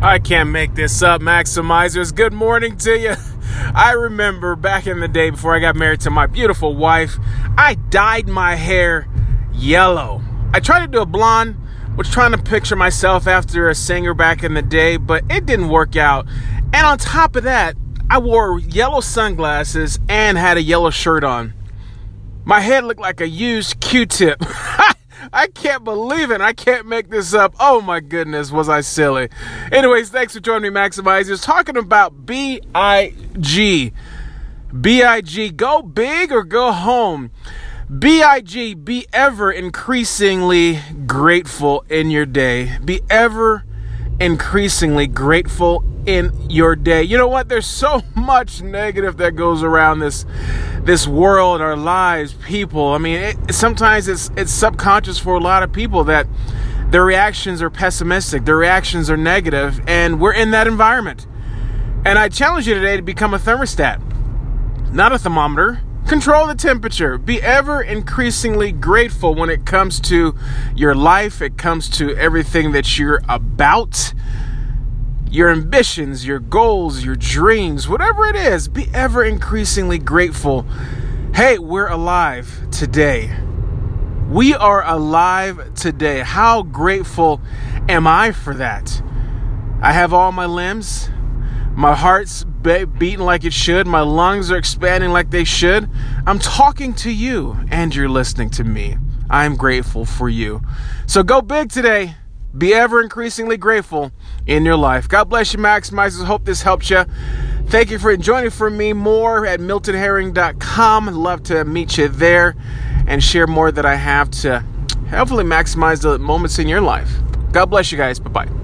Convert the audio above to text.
I can't make this up, Maximizers. Good morning to you. I remember back in the day before I got married to my beautiful wife, I dyed my hair yellow. I tried to do a blonde, was trying to picture myself after a singer back in the day, but it didn't work out. And on top of that, I wore yellow sunglasses and had a yellow shirt on. My head looked like a used Q tip. I can't believe it. I can't make this up. Oh my goodness, was I silly? Anyways, thanks for joining me, Maximizers. Talking about B-I-G. B-I-G. Go big or go home. B-I-G. Be ever increasingly grateful in your day. Be ever increasingly grateful in your day. You know what? There's so much negative that goes around this this world, our lives, people. I mean, it, sometimes it's it's subconscious for a lot of people that their reactions are pessimistic, their reactions are negative, and we're in that environment. And I challenge you today to become a thermostat, not a thermometer. Control the temperature. Be ever increasingly grateful when it comes to your life, it comes to everything that you're about your ambitions, your goals, your dreams, whatever it is, be ever increasingly grateful. Hey, we're alive today. We are alive today. How grateful am I for that? I have all my limbs. My heart's beating like it should. My lungs are expanding like they should. I'm talking to you and you're listening to me. I'm grateful for you. So go big today. Be ever increasingly grateful in your life. God bless you, Maximizers. Hope this helps you. Thank you for joining for me more at miltonherring.com. Love to meet you there and share more that I have to hopefully maximize the moments in your life. God bless you guys. Bye bye.